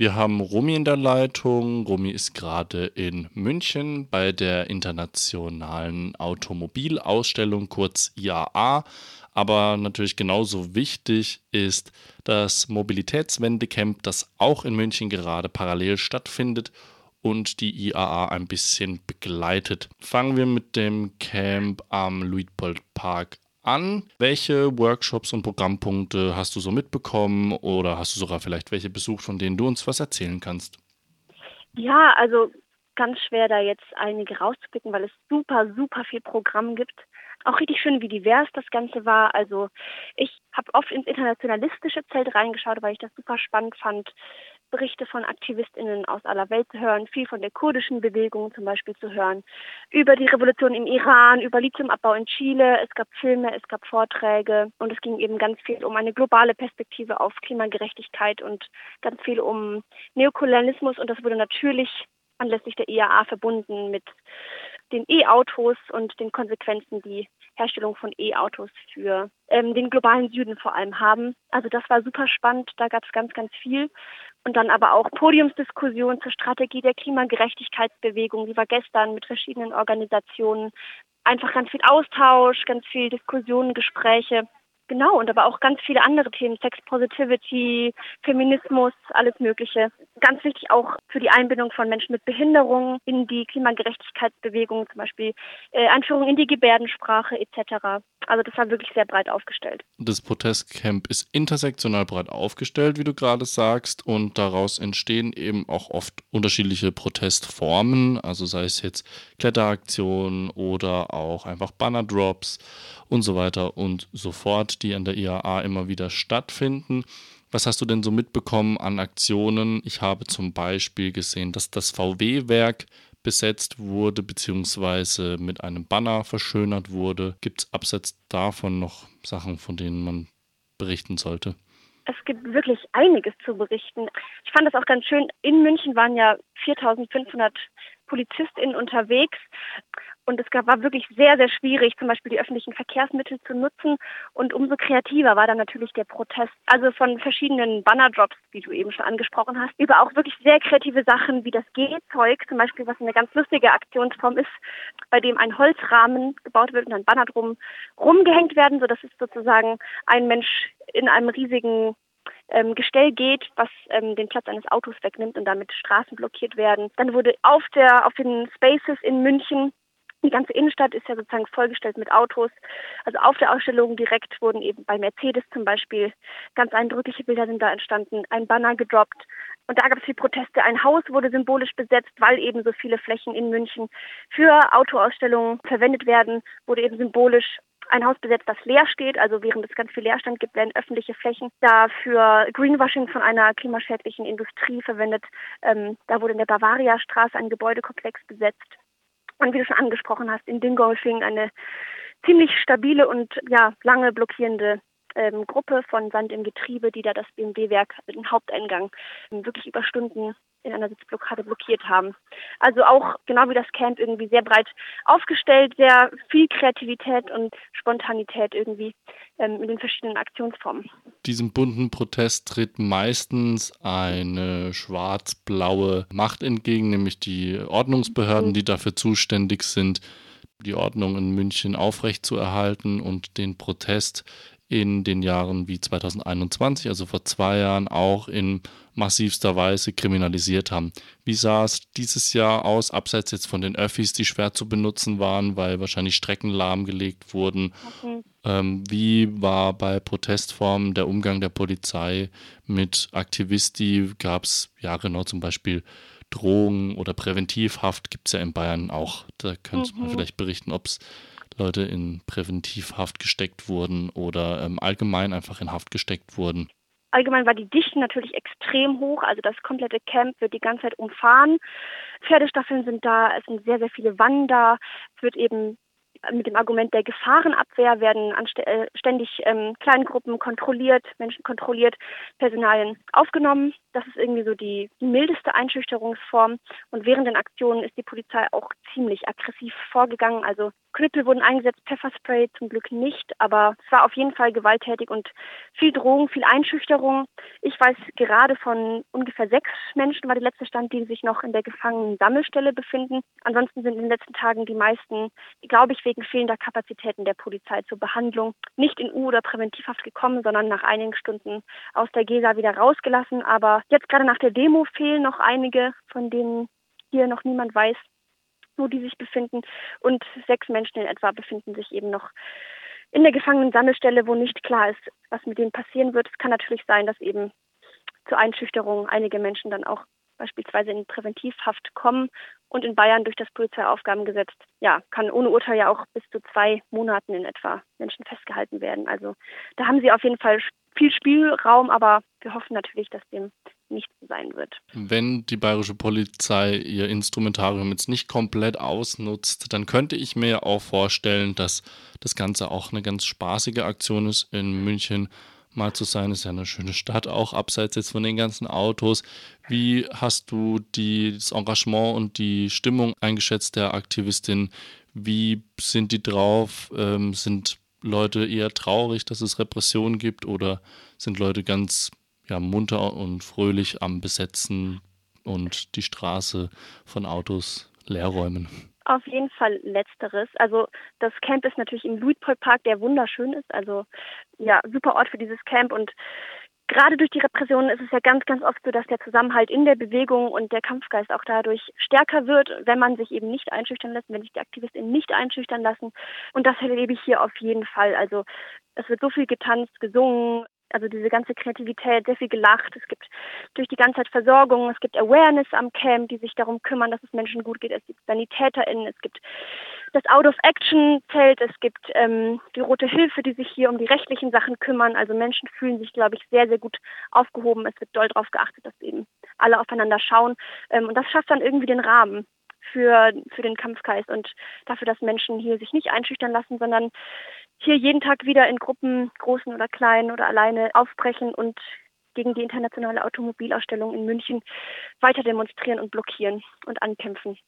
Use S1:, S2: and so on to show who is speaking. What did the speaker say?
S1: Wir haben Romy in der Leitung. Romy ist gerade in München bei der Internationalen Automobilausstellung, kurz IAA. Aber natürlich genauso wichtig ist das Mobilitätswendecamp, das auch in München gerade parallel stattfindet und die IAA ein bisschen begleitet. Fangen wir mit dem Camp am Luitpold Park an. Welche Workshops und Programmpunkte hast du so mitbekommen oder hast du sogar vielleicht welche besucht, von denen du uns was erzählen kannst?
S2: Ja, also ganz schwer da jetzt einige rauszupicken, weil es super, super viel Programm gibt. Auch richtig schön, wie divers das Ganze war. Also ich habe oft ins internationalistische Zelt reingeschaut, weil ich das super spannend fand. Berichte von AktivistInnen aus aller Welt zu hören, viel von der kurdischen Bewegung zum Beispiel zu hören, über die Revolution im Iran, über Lithiumabbau in Chile. Es gab Filme, es gab Vorträge und es ging eben ganz viel um eine globale Perspektive auf Klimagerechtigkeit und ganz viel um Neokolonialismus und das wurde natürlich anlässlich der IAA verbunden mit den E-Autos und den Konsequenzen, die Herstellung von E-Autos für ähm, den globalen Süden vor allem haben. Also das war super spannend, da gab es ganz, ganz viel. Und dann aber auch Podiumsdiskussion zur Strategie der Klimagerechtigkeitsbewegung, die war gestern mit verschiedenen Organisationen. Einfach ganz viel Austausch, ganz viel Diskussionen, Gespräche. Genau, und aber auch ganz viele andere Themen, Sex Positivity, Feminismus, alles Mögliche. Ganz wichtig auch für die Einbindung von Menschen mit Behinderung in die Klimagerechtigkeitsbewegung, zum Beispiel äh, Einführung in die Gebärdensprache etc. Also das war wirklich sehr breit aufgestellt.
S1: Das Protestcamp ist intersektional breit aufgestellt, wie du gerade sagst, und daraus entstehen eben auch oft unterschiedliche Protestformen, also sei es jetzt Kletteraktionen oder auch einfach Bannerdrops und so weiter und so fort, die an der IAA immer wieder stattfinden. Was hast du denn so mitbekommen an Aktionen? Ich habe zum Beispiel gesehen, dass das VW-Werk besetzt wurde, beziehungsweise mit einem Banner verschönert wurde. Gibt es abseits davon noch Sachen, von denen man berichten sollte?
S2: Es gibt wirklich einiges zu berichten. Ich fand das auch ganz schön. In München waren ja 4500 PolizistInnen unterwegs. Und es war wirklich sehr, sehr schwierig, zum Beispiel die öffentlichen Verkehrsmittel zu nutzen. Und umso kreativer war dann natürlich der Protest. Also von verschiedenen Bannerdrops, wie du eben schon angesprochen hast, über auch wirklich sehr kreative Sachen wie das Gehzeug, zum Beispiel, was eine ganz lustige Aktionsform ist, bei dem ein Holzrahmen gebaut wird und ein Banner drum rumgehängt werden, sodass es sozusagen ein Mensch in einem riesigen ähm, Gestell geht, was ähm, den Platz eines Autos wegnimmt und damit Straßen blockiert werden. Dann wurde auf der auf den Spaces in München die ganze Innenstadt ist ja sozusagen vollgestellt mit Autos. Also auf der Ausstellung direkt wurden eben bei Mercedes zum Beispiel ganz eindrückliche Bilder sind da entstanden, ein Banner gedroppt. Und da gab es viel Proteste. Ein Haus wurde symbolisch besetzt, weil eben so viele Flächen in München für Autoausstellungen verwendet werden, wurde eben symbolisch ein Haus besetzt, das leer steht. Also während es ganz viel Leerstand gibt, werden öffentliche Flächen dafür Greenwashing von einer klimaschädlichen Industrie verwendet. Ähm, da wurde in der Bavaria-Straße ein Gebäudekomplex besetzt. Und wie du schon angesprochen hast, in Dingolfing eine ziemlich stabile und ja lange blockierende ähm, Gruppe von Sand im Getriebe, die da das BMW-Werk, den Haupteingang, wirklich über Stunden in einer Sitzblockade blockiert haben. Also auch genau wie das Camp irgendwie sehr breit aufgestellt, sehr viel Kreativität und Spontanität irgendwie ähm, in den verschiedenen Aktionsformen.
S1: Diesem bunten Protest tritt meistens eine schwarz-blaue Macht entgegen, nämlich die Ordnungsbehörden, mhm. die dafür zuständig sind, die Ordnung in München aufrechtzuerhalten und den Protest in den Jahren wie 2021, also vor zwei Jahren, auch in massivster Weise kriminalisiert haben. Wie sah es dieses Jahr aus, abseits jetzt von den Öffis, die schwer zu benutzen waren, weil wahrscheinlich Strecken lahmgelegt wurden? Okay. Ähm, wie war bei Protestformen der Umgang der Polizei mit Aktivisti? Gab es ja genau zum Beispiel Drohungen oder Präventivhaft? Gibt es ja in Bayern auch. Da könnte mhm. man vielleicht berichten, ob es Leute in Präventivhaft gesteckt wurden oder ähm, allgemein einfach in Haft gesteckt wurden.
S2: Allgemein war die Dichte natürlich extrem hoch, also das komplette Camp wird die ganze Zeit umfahren. Pferdestaffeln sind da, es sind sehr, sehr viele Wannen da, es wird eben mit dem Argument der Gefahrenabwehr werden äh, ständig ähm, Kleingruppen kontrolliert, Menschen kontrolliert, Personalien aufgenommen. Das ist irgendwie so die, mildeste Einschüchterungsform. Und während den Aktionen ist die Polizei auch ziemlich aggressiv vorgegangen. Also Knüppel wurden eingesetzt, Pfefferspray zum Glück nicht, aber es war auf jeden Fall gewalttätig und viel Drohung, viel Einschüchterung. Ich weiß gerade von ungefähr sechs Menschen war der letzte Stand, die sich noch in der Gefangenen-Sammelstelle befinden. Ansonsten sind in den letzten Tagen die meisten, glaube ich, wegen fehlender Kapazitäten der Polizei zur Behandlung nicht in U- oder Präventivhaft gekommen, sondern nach einigen Stunden aus der Gesa wieder rausgelassen. Aber jetzt gerade nach der Demo fehlen noch einige, von denen hier noch niemand weiß, wo die sich befinden. Und sechs Menschen in etwa befinden sich eben noch in der Gefangenensammelstelle, wo nicht klar ist, was mit denen passieren wird. Es kann natürlich sein, dass eben zur Einschüchterung einige Menschen dann auch beispielsweise in Präventivhaft kommen und in Bayern durch das Polizeiaufgabengesetz, ja, kann ohne Urteil ja auch bis zu zwei Monaten in etwa Menschen festgehalten werden. Also da haben sie auf jeden Fall viel Spielraum, aber wir hoffen natürlich, dass dem nicht sein wird.
S1: Wenn die bayerische Polizei ihr Instrumentarium jetzt nicht komplett ausnutzt, dann könnte ich mir auch vorstellen, dass das Ganze auch eine ganz spaßige Aktion ist in München mal zu sein. Ist ja eine schöne Stadt, auch abseits jetzt von den ganzen Autos. Wie hast du die, das Engagement und die Stimmung eingeschätzt der Aktivistin? Wie sind die drauf? Ähm, sind Leute eher traurig, dass es Repressionen gibt oder sind Leute ganz ja, munter und fröhlich am Besetzen und die Straße von Autos leerräumen?
S2: Auf jeden Fall letzteres. Also das Camp ist natürlich im Luitpold-Park, der wunderschön ist. Also ja, super Ort für dieses Camp und gerade durch die Repressionen ist es ja ganz, ganz oft so, dass der Zusammenhalt in der Bewegung und der Kampfgeist auch dadurch stärker wird, wenn man sich eben nicht einschüchtern lässt, wenn sich die AktivistInnen nicht einschüchtern lassen. Und das erlebe ich hier auf jeden Fall. Also es wird so viel getanzt, gesungen, also diese ganze Kreativität, sehr viel gelacht. Es gibt durch die ganze Zeit Versorgung, es gibt Awareness am Camp, die sich darum kümmern, dass es Menschen gut geht. Es gibt SanitäterInnen, es gibt das Out-of-Action-Zelt, es gibt ähm, die Rote Hilfe, die sich hier um die rechtlichen Sachen kümmern. Also Menschen fühlen sich, glaube ich, sehr, sehr gut aufgehoben. Es wird doll darauf geachtet, dass eben alle aufeinander schauen. Ähm, und das schafft dann irgendwie den Rahmen für, für den Kampfgeist und dafür, dass Menschen hier sich nicht einschüchtern lassen, sondern hier jeden Tag wieder in Gruppen, großen oder kleinen oder alleine aufbrechen und gegen die internationale Automobilausstellung in München weiter demonstrieren und blockieren und ankämpfen.